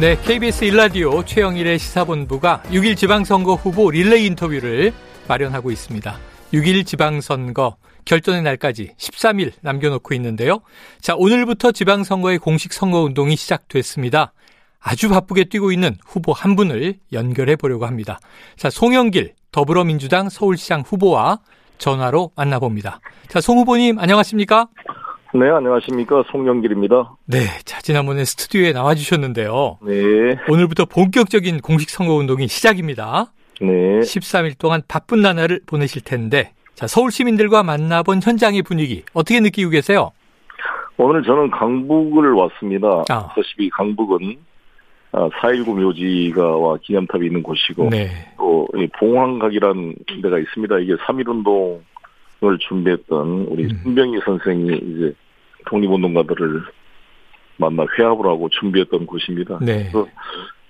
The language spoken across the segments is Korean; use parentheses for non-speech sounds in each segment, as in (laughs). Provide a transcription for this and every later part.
네, KBS 일라디오 최영일의 시사본부가 6일 지방선거 후보 릴레이 인터뷰를 마련하고 있습니다. 6일 지방선거 결전의 날까지 13일 남겨놓고 있는데요. 자, 오늘부터 지방선거의 공식 선거운동이 시작됐습니다. 아주 바쁘게 뛰고 있는 후보 한 분을 연결해 보려고 합니다. 자, 송영길 더불어민주당 서울시장 후보와 전화로 만나봅니다. 자, 송 후보님 안녕하십니까? 네, 안녕하십니까. 송영길입니다. 네, 자, 지난번에 스튜디오에 나와주셨는데요. 네. 오늘부터 본격적인 공식 선거운동이 시작입니다. 네. 13일 동안 바쁜 나날을 보내실 텐데, 자, 서울 시민들과 만나본 현장의 분위기 어떻게 느끼고 계세요? 오늘 저는 강북을 왔습니다. 아. 아시다시피 강북은 4.19 묘지가와 기념탑이 있는 곳이고, 네. 또 봉황각이라는 데가 있습니다. 이게 3.1운동 을 준비했던 우리 음. 손병희 선생이 이제 독립운동가들을 만나 회합을 하고 준비했던 곳입니다. 네. 그래서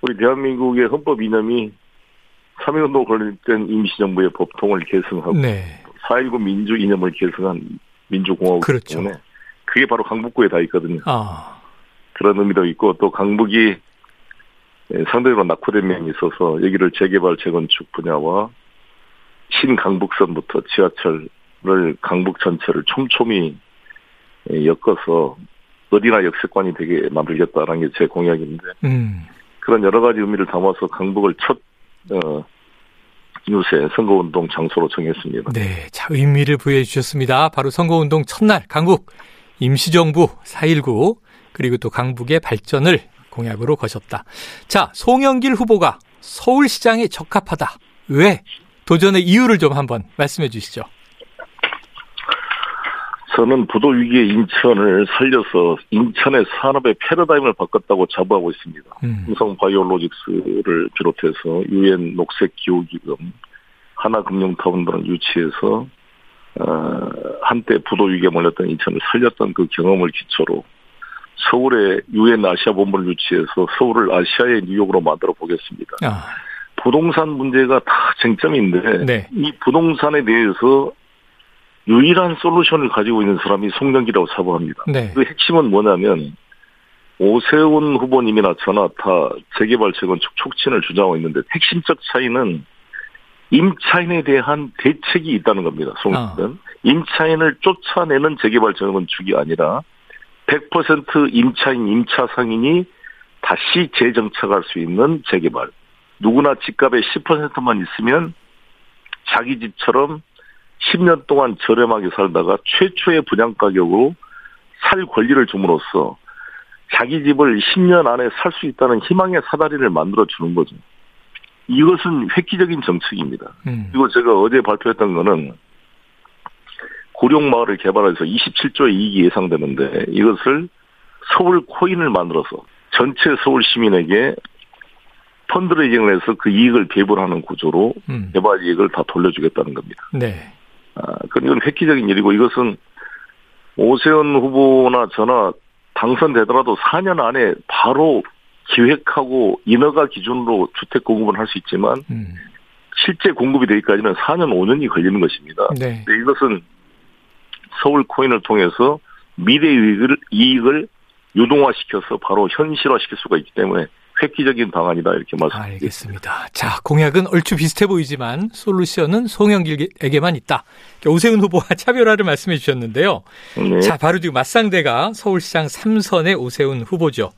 우리 대한민국의 헌법 이념이 3.1운동 관련된 임시정부의 법통을 계승하고 네. 4.19 민주 이념을 계승한 민주공화국 그렇죠. 때문에 그게 바로 강북구에 다 있거든요. 아, 그런 의미도 있고 또 강북이 상대적으로 낙후된 면이 있어서 여기를 재개발 재건축 분야와 신강북선부터 지하철 을 강북 전체를 촘촘히 엮어서 어디나 역세권이 되게 만들겠다라는 게 제 공약인데 음. 그런 여러 가지 의미를 담아서 강북을 첫 어, 요새 선거운동 장소로 정했습니다. 네. 자, 의미를 부여해 주셨습니다. 바로 선거운동 첫날, 강북, 임시정부 4.19, 그리고 또 강북의 발전을 공약으로 거셨다. 자, 송영길 후보가 서울시장에 적합하다. 왜? 도전의 이유를 좀 한번 말씀해 주시죠. 저는 부도 위기의 인천을 살려서 인천의 산업의 패러다임을 바꿨다고 자부하고 있습니다. 음. 삼성 바이오로직스를 비롯해서 유엔 녹색 기후 기금, 하나금융타운 등을 유치해서 어, 한때 부도 위기에 몰렸던 인천을 살렸던 그 경험을 기초로 서울에 유엔 아시아 본부를 유치해서 서울을 아시아의 뉴욕으로 만들어 보겠습니다. 아, 부동산 문제가 다 쟁점인데 네. 이 부동산에 대해서 유일한 솔루션을 가지고 있는 사람이 송영기라고 자부합니다. 네. 그 핵심은 뭐냐면 오세훈 후보님이나 저나 다 재개발 재건축 촉진을 주장하고 있는데 핵심적 차이는 임차인에 대한 대책이 있다는 겁니다. 송영기는 임차인을 쫓아내는 재개발 재건축이 아니라 100% 임차인 임차 상인이 다시 재정착할 수 있는 재개발. 누구나 집값의 10%만 있으면 자기 집처럼 10년 동안 저렴하게 살다가 최초의 분양 가격으로 살 권리를 줌으로써 자기 집을 10년 안에 살 수 있다는 희망의 사다리를 만들어 주는 거죠. 이것은 획기적인 정책입니다. 음. 그리고 제가 어제 발표했던 거는 고령마을을 개발해서 27조의 이익이 예상되는데 이것을 서울 코인을 만들어서 전체 서울 시민에게 펀드레이징을 해서 그 이익을 배분하는 구조로 음. 개발 이익을 다 돌려주겠다는 겁니다. 네. 아, 그 이건 획기적인 일이고 이것은 오세훈 후보나 저나 당선되더라도 4년 안에 바로 기획하고 인허가 기준으로 주택 공급을 할 수 있지만 음. 실제 공급이 되기까지는 4년 5년이 걸리는 것입니다. 네. 이것은 서울 코인을 통해서 미래 이익을, 이익을 유동화시켜서 바로 현실화시킬 수가 있기 때문에 획기적인 방안이다 이렇게 말씀드립니다. 알겠습니다. 자, 공약은 얼추 비슷해 보이지만 솔루션은 송영길에게만 있다. 오세훈 후보와 차별화를 말씀해 주셨는데요. 네. 자, 바로 지금 맞상대가 서울시장 3선의 오세훈 후보죠.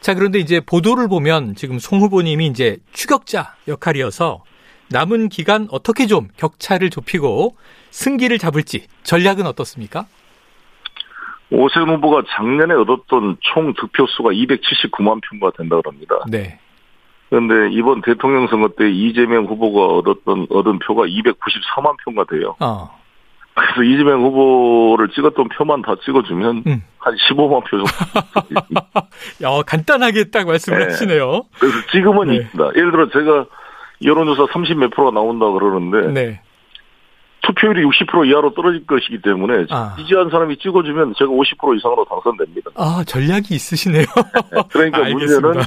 자, 그런데 이제 보도를 보면 지금 송 후보님이 이제 추격자 역할이어서 남은 기간 어떻게 좀 격차를 좁히고 승기를 잡을지 전략은 어떻습니까? 오세훈 후보가 작년에 얻었던 총 득표수가 279만 표가 된다 그럽니다. 네. 그런데 이번 대통령 선거 때 이재명 후보가 얻었던 얻은 표가 294만 표가 돼요. 어. 그래서 이재명 후보를 찍었던 표만 다 찍어주면 음. 한 15만 표 정도. (laughs) 야, 간단하게 딱 말씀을 네. 하시네요. 그래서 지금은 네. 있습니다. 예를 들어 제가 여론조사 30 몇 프로가 나온다 그러는데 네. 투표율이 60% 이하로 떨어질 것이기 때문에 아. 지지한 사람이 찍어주면 제가 50% 이상으로 당선됩니다. 아, 전략이 있으시네요. (laughs) 그러니까 (laughs) 알겠습니다. 문제는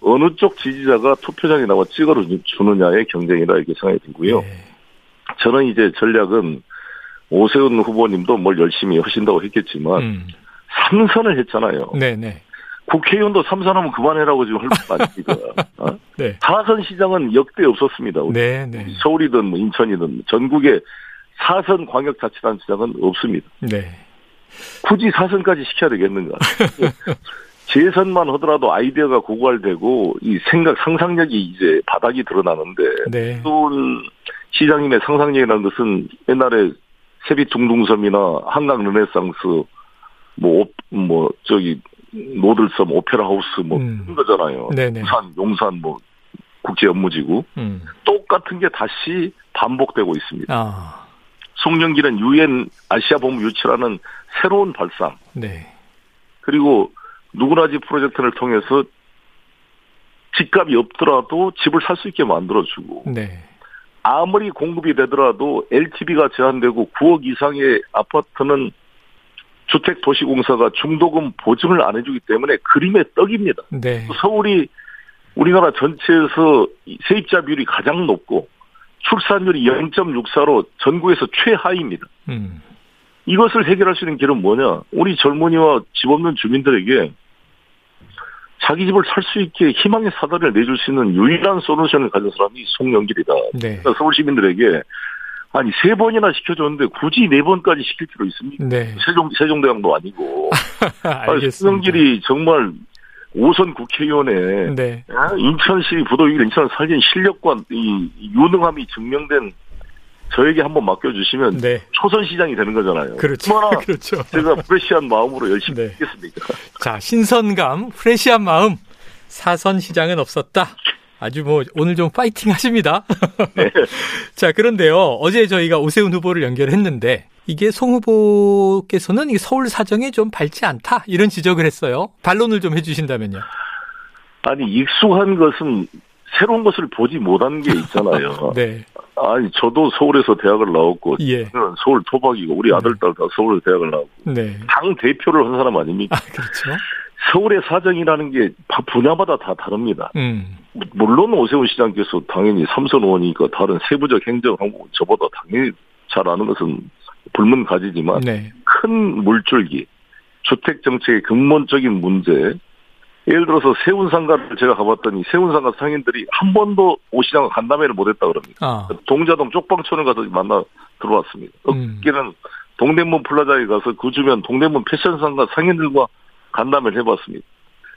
어느 쪽 지지자가 투표장에 나와 찍어주느냐의 경쟁이다 이렇게 생각이 들고요. 네. 저는 이제 전략은 오세훈 후보님도 뭘 열심히 하신다고 했겠지만 음. 삼선을 했잖아요. 네, 네. 국회의원도 삼선하면 그만해라고 지금 할거 아닙니까? (laughs) 어? 네. 사선 시장은 역대 없었습니다. 네, 네. 서울이든 뭐 인천이든 전국에 사선 광역자치단체장은 없습니다. 네. 굳이 사선까지 시켜야 되겠는가? (laughs) 재선만 하더라도 아이디어가 고갈되고 이 생각 상상력이 이제 바닥이 드러나는데 네. 또 시장님의 상상력이라는 것은 옛날에 세빛둥둥섬이나 한강 르네상스 뭐, 오- 뭐, 저기, 노들섬 오페라 하우스 뭐, 음. 그런 거잖아요. 네네. 부산, 용산 뭐, 국제 업무지구. 음. 똑같은 게 다시 반복되고 있습니다. 아. 송영길은 유엔 아시아 본부 유치라는 새로운 발상. 네. 그리고 누구나집 프로젝트를 통해서 집값이 없더라도 집을 살 수 있게 만들어주고 네. 아무리 공급이 되더라도 LTV가 제한되고 9억 이상의 아파트는 주택도시공사가 중도금 보증을 안 해주기 때문에 그림의 떡입니다. 네. 서울이 우리나라 전체에서 이 세입자 비율이 가장 높고 출산율이 0.64로 전국에서 최하위입니다. 음. 이것을 해결할 수 있는 길은 뭐냐? 우리 젊은이와 집 없는 주민들에게 자기 집을 살 수 있게 희망의 사다리를 내줄 수 있는 유일한 솔루션을 가진 사람이 송영길이다. 네. 그러니까 서울 시민들에게 아니 세 번이나 시켜줬는데 굳이 네 번까지 시킬 필요 있습니까? 네. 세종 세종대왕도 아니고 (laughs) 아니. 송영길이 정말 오선 국회의원에 네. 아, 인천시 부도의원 인천을 살린 실력과 이 유능함이 증명된 저에게 한번 맡겨주시면 네. 초선 시장이 되는 거잖아요. 그렇죠. 얼마나 (laughs) 그렇죠. 제가 프레시한 마음으로 열심히 네. 하겠습니까? 자, 신선감, 프레시한 마음. 사선 시장은 없었다. 아주 뭐 오늘 좀 파이팅 하십니다. 네. (laughs) 자, 그런데요. 어제 저희가 오세훈 후보를 연결했는데 이게 송 후보께서는 이 서울 사정이 좀 밝지 않다. 이런 지적을 했어요. 반론을 좀 해주신다면요. 아니 익숙한 것은 새로운 것을 보지 못한 게 있잖아요. (laughs) 네. 아니 저도 서울에서 대학을 나왔고 예. 서울 토박이고 우리 아들 딸 다 서울 대학을 나왔고 네. 당 대표를 한 사람 아닙니까? 아, 그렇죠. 서울의 사정이라는 게다 분야마다 다 다릅니다. 음. 물론 오세훈 시장께서 당연히 삼선 의원이니까 다른 세부적 행정 항목 저보다 당연히 잘 아는 것은 불문가지지만 네. 큰 물줄기, 주택 정책의 근본적인 문제. 예를 들어서 세운상가를 제가 가봤더니 세운상가 상인들이 한 번도 오시장과 간담회를 못했다 그럽니다. 아. 동자동 쪽방촌을 가서 만나 들어왔습니다. 음. 어깨는 동대문 플라자에 가서 그 주변 동대문 패션상가 상인들과 간담회를 해봤습니다.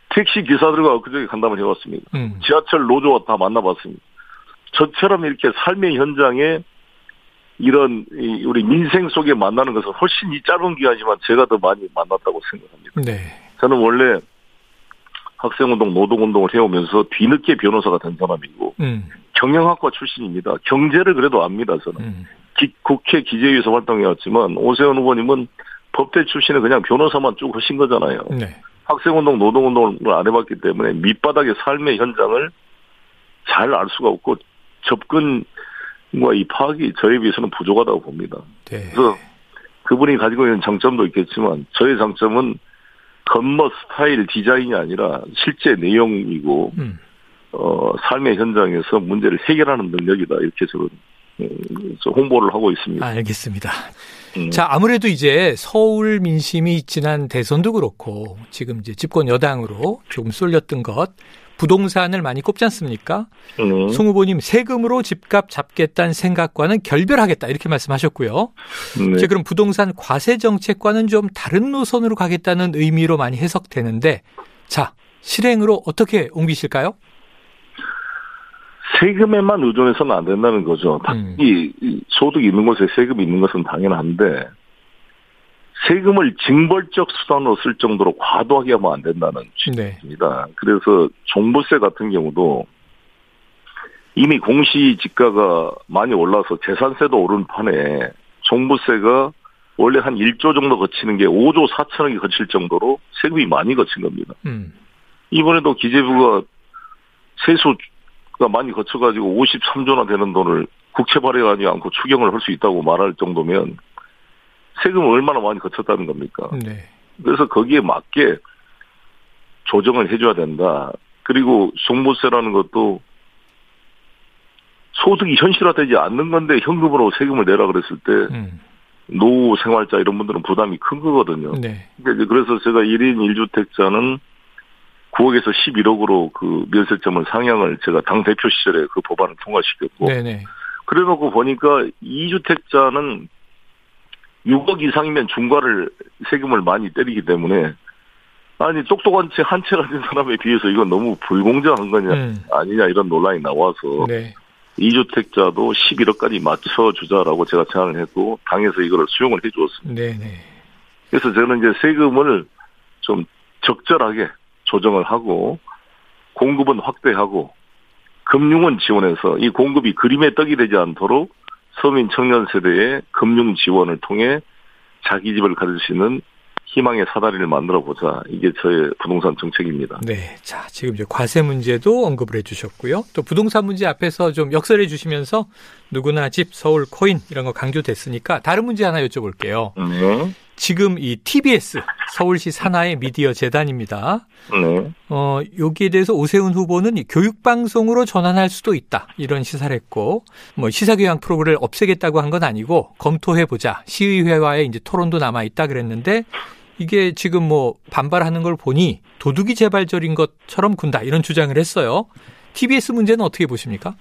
택시 기사들과 그저께 간담회를 해봤습니다. 음. 지하철 노조와 다 만나봤습니다. 저처럼 이렇게 삶의 현장에 이런 이 우리 민생 속에 만나는 것은 훨씬 이 짧은 기간이지만 제가 더 많이 만났다고 생각합니다. 네. 저는 원래 학생운동, 노동운동을 해오면서 뒤늦게 변호사가 된 사람이고 음. 경영학과 출신입니다. 경제를 그래도 압니다. 저는 음. 기- 국회 기재위에서 활동해왔지만 오세훈 후보님은 법대 출신에 그냥 변호사만 쭉 하신 거잖아요. 네. 학생운동, 노동운동을 안 해봤기 때문에 밑바닥의 삶의 현장을 잘 알 수가 없고 접근과 이 파악이 저에 비해서는 부족하다고 봅니다. 네. 그래서 그분이 가지고 있는 장점도 있겠지만 저의 장점은 겉멋 스타일 디자인이 아니라 실제 내용이고 음. 어, 삶의 현장에서 문제를 해결하는 능력이다 이렇게 저는 홍보를 하고 있습니다. 알겠습니다. 음. 자, 아무래도 이제 서울 민심이 지난 대선도 그렇고 지금 이제 집권 여당으로 조금 쏠렸던 것 부동산을 많이 꼽지 않습니까? 음. 송 후보님 세금으로 집값 잡겠다는 생각과는 결별하겠다 이렇게 말씀하셨고요. 네. 이제 그럼 부동산 과세 정책과는 좀 다른 노선으로 가겠다는 의미로 많이 해석되는데 자 실행으로 어떻게 옮기실까요? 세금에만 의존해서는 안 된다는 거죠. 음. 당연히 이 소득이 있는 곳에 세금이 있는 것은 당연한데 세금을 징벌적 수단으로 쓸 정도로 과도하게 하면 안 된다는 네. 취지입니다. 그래서 종부세 같은 경우도 이미 공시지가가 많이 올라서 재산세도 오른 판에 종부세가 원래 한 1조 정도 거치는 게 5조 4천억이 거칠 정도로 세금이 많이 거친 겁니다. 음. 이번에도 기재부가 세수 가 많이 거쳐가지고 53조나 되는 돈을 국채 발행하지 않고 추경을 할 수 있다고 말할 정도면 세금을 얼마나 많이 거쳤다는 겁니까? 네. 그래서 거기에 맞게 조정을 해줘야 된다. 그리고 종부세라는 것도 소득이 현실화되지 않는 건데 현금으로 세금을 내라 그랬을 때 음. 노후 생활자 이런 분들은 부담이 큰 거거든요. 네. 그러니까 그래서 제가 1인 1주택자는 9억에서 11억으로 그 면세점을 상향을 제가 당 대표 시절에 그 법안을 통과시켰고 네네. 그래놓고 보니까 2주택자는 6억 이상이면 중과를 세금을 많이 때리기 때문에 아니 똑똑한 채 한 채 가진 사람에 비해서 이건 너무 불공정한 거냐 음. 아니냐 이런 논란이 나와서 네. 2주택자도 11억까지 맞춰주자라고 제가 제안을 했고 당에서 이거를 수용을 해주었습니다. 네네. 그래서 저는 이제 세금을 좀 적절하게 조정을 하고 공급은 확대하고 금융은 지원해서 이 공급이 그림의 떡이 되지 않도록 서민 청년 세대의 금융 지원을 통해 자기 집을 가질 수 있는 희망의 사다리를 만들어 보자. 이게 저의 부동산 정책입니다. 네. 자, 지금 이제 과세 문제도 언급을 해 주셨고요. 또 부동산 문제 앞에서 좀 역설해 주시면서 누구나 집, 서울, 코인 이런 거 강조됐으니까 다른 문제 하나 여쭤볼게요. 네. 지금 이 TBS 서울시 산하의 미디어 재단입니다. 네. 어, 여기에 대해서 오세훈 후보는 이 교육방송으로 전환할 수도 있다. 이런 시사를 했고, 뭐 시사교양 프로그램을 없애겠다고 한 건 아니고, 검토해보자. 시의회와의 이제 토론도 남아있다 그랬는데, 이게 지금 뭐 반발하는 걸 보니 도둑이 재발절인 것처럼 군다. 이런 주장을 했어요. TBS 문제는 어떻게 보십니까?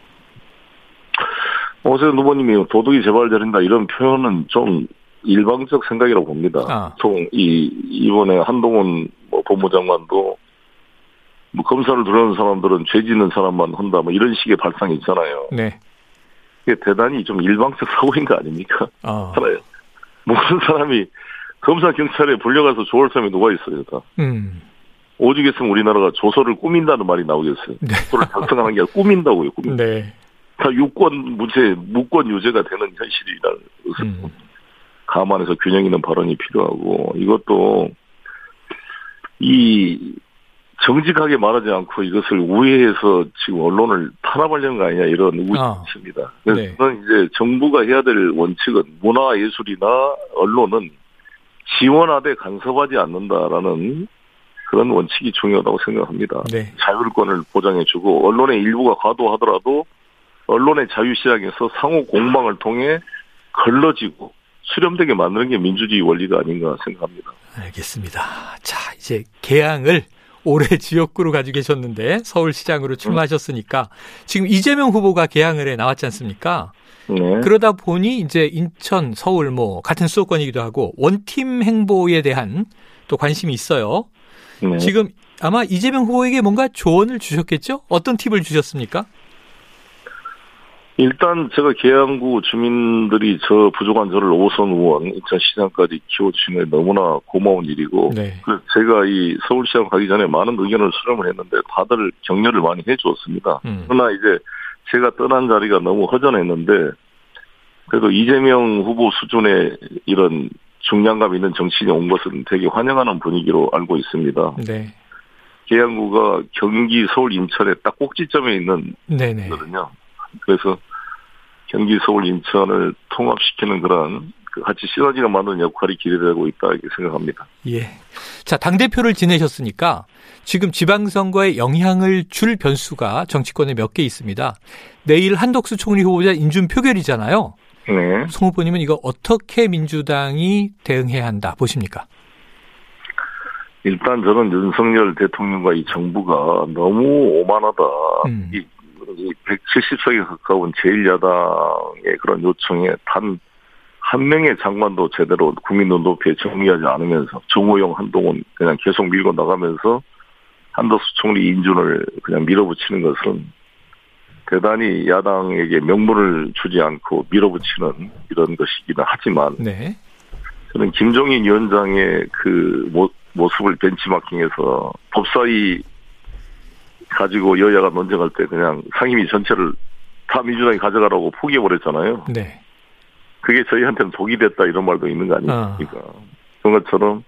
오세훈 후보님이 도둑이 재발절인다 이런 표현은 좀 일방적 생각이라고 봅니다. 아. 보통 이 이번에 한동훈 뭐 법무장관도 뭐 검사를 두려는 사람들은 죄 짓는 사람만 한다 뭐 이런 식의 발상이 있잖아요. 네. 이게 대단히 좀 일방적 (laughs) 사고인 거 아닙니까? 어. 하나요. 모든 사람이 검사 경찰에 불려가서 좋을 사람이 누가 있어요, 다. 음. 오죽 했으면 우리나라가 조서를 꾸민다는 말이 나오겠어요. 네. 조서를 작성하는 게 아니라 꾸민다고요, 꾸민. 네. 다 유권 무죄, 무권 유죄가 되는 현실이라는 음. 감안해서 균형 있는 발언이 필요하고 이것도 이 정직하게 말하지 않고 이것을 우회해서 지금 언론을 탄압하려는 거 아니냐 이런 의구심이 아. 그래서 네. 저는 이제 정부가 해야 될 원칙은 문화예술이나 언론은 지원하되 간섭하지 않는다라는 그런 원칙이 중요하다고 생각합니다. 네. 자율권을 보장해주고 언론의 일부가 과도하더라도 언론의 자유시장에서 상호 공방을 통해 걸러지고 수렴되게 만드는 게 민주주의 원리가 아닌가 생각합니다. 알겠습니다. 자, 이제 개항을 올해 지역구로 가지고 계셨는데 서울시장으로 출마하셨으니까 지금 이재명 후보가 개항을 해 나왔지 않습니까? 네. 그러다 보니 이제 인천, 서울 뭐 같은 수도권이기도 하고 원팀 행보에 대한 또 관심이 있어요. 네. 지금 아마 이재명 후보에게 뭔가 조언을 주셨겠죠? 어떤 팁을 주셨습니까? 일단 제가 계양구 주민들이 저 부족한 저를 오선 의원 인천 시장까지 키워주신 게 너무나 고마운 일이고 네. 그래서 제가 이 서울시장 가기 전에 많은 의견을 수렴을 했는데 다들 격려를 많이 해주었습니다. 음. 그러나 이제 제가 떠난 자리가 너무 허전했는데 그래도 이재명 후보 수준의 이런 중량감 있는 정치인이 온 것은 되게 환영하는 분위기로 알고 있습니다. 네. 계양구가 경기, 서울, 인천의 딱 꼭지점에 있는 네네. 거든요. 그래서 경기, 서울, 인천을 통합시키는 그런 그 같이 시너지가 만드는 역할이 기대되고 있다 이렇게 생각합니다. 예. 자, 당 대표를 지내셨으니까 지금 지방선거에 영향을 줄 변수가 정치권에 몇 개 있습니다. 내일 한덕수 총리 후보자 인준 표결이잖아요. 네. 송 후보님은 이거 어떻게 민주당이 대응해야 한다 보십니까? 일단 저는 윤석열 대통령과 이 정부가 너무 오만하다. 음. 이 170석에 가까운 제1야당의 그런 요청에 단 한 명의 장관도 제대로 국민 눈높이에 정리하지 않으면서 정호영, 한동훈 그냥 계속 밀고 나가면서 한덕수 총리 인준을 그냥 밀어붙이는 것은 대단히 야당에게 명분을 주지 않고 밀어붙이는 이런 것이기는 하지만 네. 저는 김종인 위원장의 그 모, 모습을 벤치마킹해서 법사위 가지고 여야가 논쟁할 때 그냥 상임위 전체를 다 민주당이 가져가라고 포기해버렸잖아요. 네. 그게 저희한테는 독이 됐다 이런 말도 있는 거 아닙니까? 그런 것처럼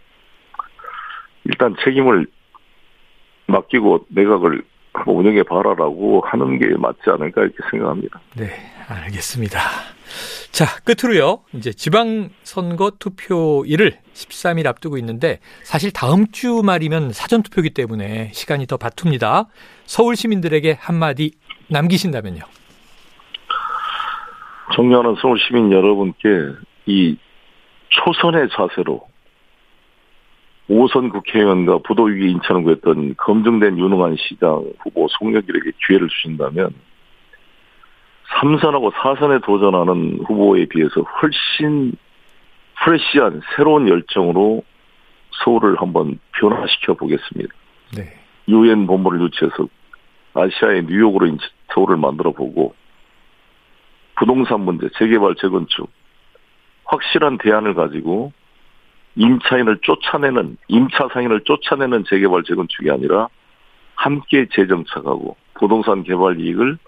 일단 책임을 맡기고 내각을 한번 운영해 봐라라고 하는 게 맞지 않을까 이렇게 생각합니다. 네, 알겠습니다. 자, 끝으로요. 이제 지방선거 투표일을 13일 앞두고 있는데 사실 다음 주 말이면 사전투표기 때문에 시간이 더 바쁩니다. 서울 시민들에게 한마디 남기신다면요. 존경하는 서울 시민 여러분께 이 초선의 자세로 오선 국회의원과 부도위기 인천을 구했던 검증된 유능한 시장 후보 송영길에게 기회를 주신다면 3선하고 4선에 도전하는 후보에 비해서 훨씬 프레시한 새로운 열정으로 서울을 한번 변화시켜 보겠습니다. 네. 유엔 본부를 유치해서 아시아의 뉴욕으로 서울을 만들어 보고 부동산 문제, 재개발, 재건축 확실한 대안을 가지고 임차인을 쫓아내는 임차 상인을 쫓아내는 재개발 재건축이 아니라 함께 재정착하고 부동산 개발 이익을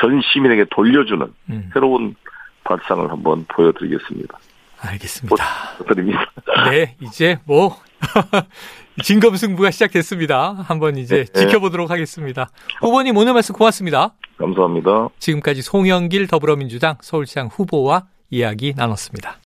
전 시민에게 돌려주는 음. 새로운 발상을 한번 보여드리겠습니다. 알겠습니다. 부탁드립니다. 네, 이제 뭐 (laughs) 진검승부가 시작됐습니다. 한번 이제 네. 지켜보도록 하겠습니다. 후보님 오늘 말씀 고맙습니다. 감사합니다. 지금까지 송영길 더불어민주당 서울시장 후보와 이야기 나눴습니다.